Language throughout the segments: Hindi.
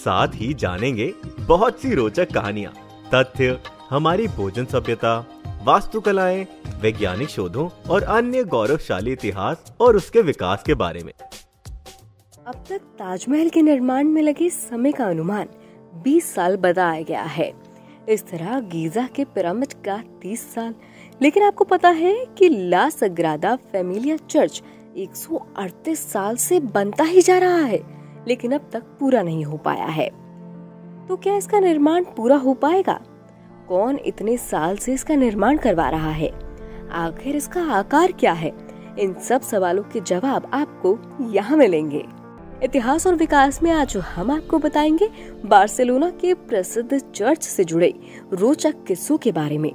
साथ ही जानेंगे बहुत सी रोचक कहानियाँ, तथ्य, हमारी भोजन सभ्यता, वास्तुकलाएँ, वैज्ञानिक शोधों और अन्य गौरवशाली इतिहास और उसके विकास के बारे में। अब तक ताजमहल के निर्माण में लगे समय का अनुमान 20 साल बताया गया है। इस तरह गीजा के पिरामिड का 30 साल। लेकिन आपको पता है कि ला सग्रादा फैमिलिया चर्च 138 साल से बनता ही जा रहा है। लेकिन अब तक पूरा नहीं हो पाया है। तो क्या इसका निर्माण पूरा हो पाएगा? कौन इतने साल से इसका निर्माण करवा रहा है? आखिर इसका आकार क्या है? इन सब सवालों के जवाब आपको यहाँ मिलेंगे। इतिहास और विकास में आज हम आपको बताएँगे बार्सिलोना के प्रसिद्ध चर्च से जुड़े रोचक किस्सों के बारे में।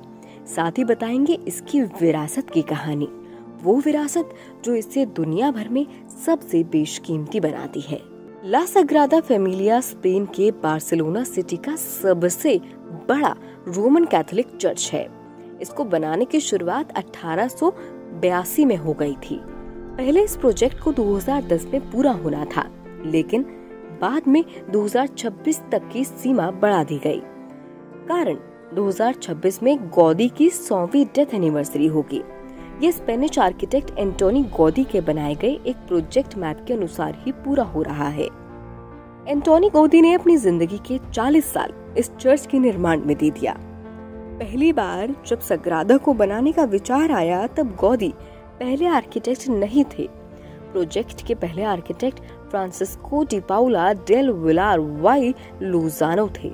साथ ही बताएँगे इसकी विरासत की कहानी। वो विरासत जो इसे दुनिया भर में सबसे बेशकीमती बनाती है। ला सग्रादा फेमिलिया स्पेन के बार्सिलोना सिटी का सबसे बड़ा रोमन कैथोलिक चर्च है। इसको बनाने की शुरुआत अठारह सौ बयासी में हो गई थी। पहले इस प्रोजेक्ट को 2010 में पूरा होना था, लेकिन बाद में 2026 तक की सीमा बढ़ा दी गई। कारण 2026 में गौदी की सौवीं डेथ एनिवर्सरी होगी। ये स्पेनिश आर्किटेक्ट एंटोनी गौदी के बनाए गए एक प्रोजेक्ट मैप के अनुसार ही पूरा हो रहा है। एंटोनी गौदी ने अपनी ज़िंदगी के 40 साल इस चर्च के निर्माण में दे दिया। पहली बार जब सग्रादा को बनाने का विचार आया, तब गौदी पहले आर्किटेक्ट नहीं थे। प्रोजेक्ट के पहले architect Francisco de Paula del Villar y Lozano थे।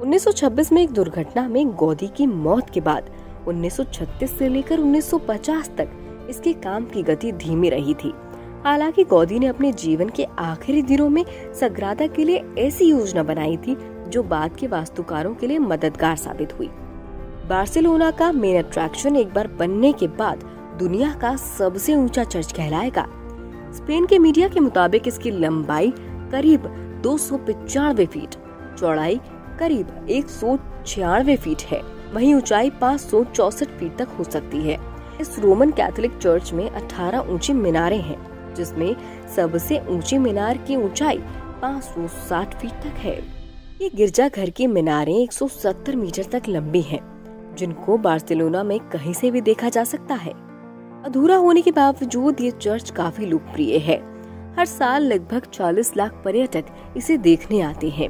1926 में एक दुर्घटना में गौदी की मौत के बाद 1936 से लेकर 1950 तक इसके काम की गति धीमी रही थी। हालाँकि गौदी ने अपने जीवन के आखिरी दिनों में सग्रादा के लिए ऐसी योजना बनाई थी, जो बाद के वास्तुकारों के लिए मददगार साबित हुई। बार्सिलोना का मेन अट्रैक्शन एक बार बनने के बाद दुनिया का सबसे ऊँचा चर्च कहलाएगा। स्पेन के मीडिया के मुताबिक इसकी लंबाई करीब दो सौ पंचानवे फीट, चौड़ाई करीब एक सौ छियानवे फीट है। वहीं ऊंचाई पाँच फीट तक हो सकती है। इस रोमन कैथोलिक चर्च में 18 ऊँची मीनारे हैं जिसमें सबसे ऊँची मीनार की ऊंचाई 560 फीट तक है। ये गिरजा घर की मीनारें 170 मीटर तक लंबी हैं, जिनको बार्सिलोना में कहीं से भी देखा जा सकता है। अधूरा होने के बावजूद ये चर्च काफ़ी लोकप्रिय है। हर साल लगभग 40 लाख पर्यटक इसे देखने आते हैं।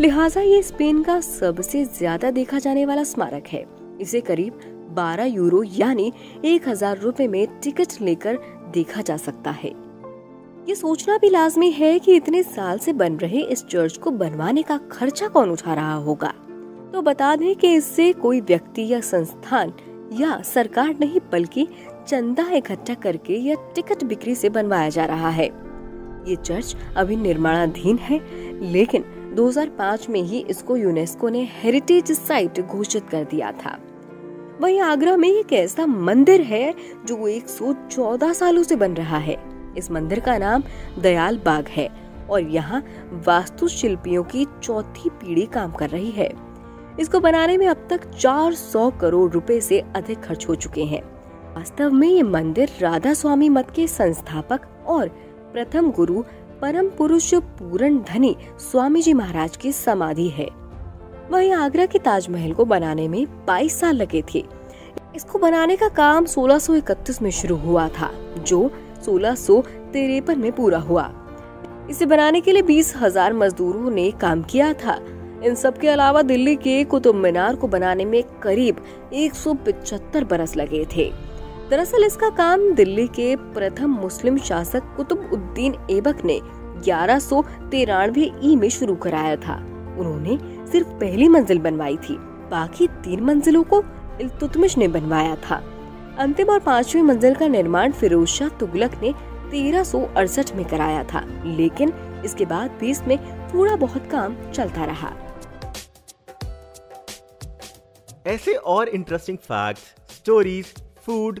लिहाजा ये स्पेन का सबसे ज़्यादा देखा जाने वाला स्मारक है। इसे करीब 12 यूरो यानी एक हज़ार रूपए में टिकट लेकर देखा जा सकता है। ये सोचना भी लाजमी है कि इतने साल से बन रहे इस चर्च को बनवाने का खर्चा कौन उठा रहा होगा। तो बता दें कि इससे कोई व्यक्ति या संस्थान या सरकार नहीं, बल्कि चंदा इकट्ठा करके या टिकट बिक्री से बनवाया जा रहा है। ये चर्च अभी निर्माणाधीन है, लेकिन 2005 में ही इसको यूनेस्को ने हेरिटेज साइट घोषित कर दिया था। वहीं आगरा में एक ऐसा मंदिर है जो 114 सालों से बन रहा है। इस मंदिर का नाम दयाल बाग है और यहाँ वास्तु शिल्पियों की चौथी पीढ़ी काम कर रही है। इसको बनाने में अब तक 400 करोड़ रुपए से अधिक खर्च हो चुके हैं। वास्तव में ये मंदिर राधा स्वामी मत के संस्थापक और प्रथम गुरु परम पुरुष पूरण धनी स्वामी जी महाराज की समाधि है। वहीं आगरा के ताजमहल को बनाने में 22 साल लगे थे। इसको बनाने का काम 1631 में शुरू हुआ था, जो सोलह में पूरा हुआ। इसे बनाने के लिए बीस हज़ार मजदूरों ने काम किया था। इन सब के अलावा दिल्ली के कुतुब मीनार को बनाने में करीब एक सौ पचहत्तर बरस लगे थे। दरअसल इसका काम दिल्ली के प्रथम मुस्लिम शासक कुतुब उद्दीन ऐबक ने ग्यारह सौ तिरानवे ई में शुरू कराया था। उन्होंने सिर्फ़ पहली मंजिल बनवाई थी, बाकी तीन मंजिलों को इल्तुतमिश ने बनवाया था। अंतिम और पांचवी मंजिल का निर्माण फिरोज शाह तुगलक ने तेरह सौ अड़सठ में कराया था, लेकिन इसके बाद भी इसमें थोड़ा बहुत काम चलता रहा। ऐसे और interesting facts stories food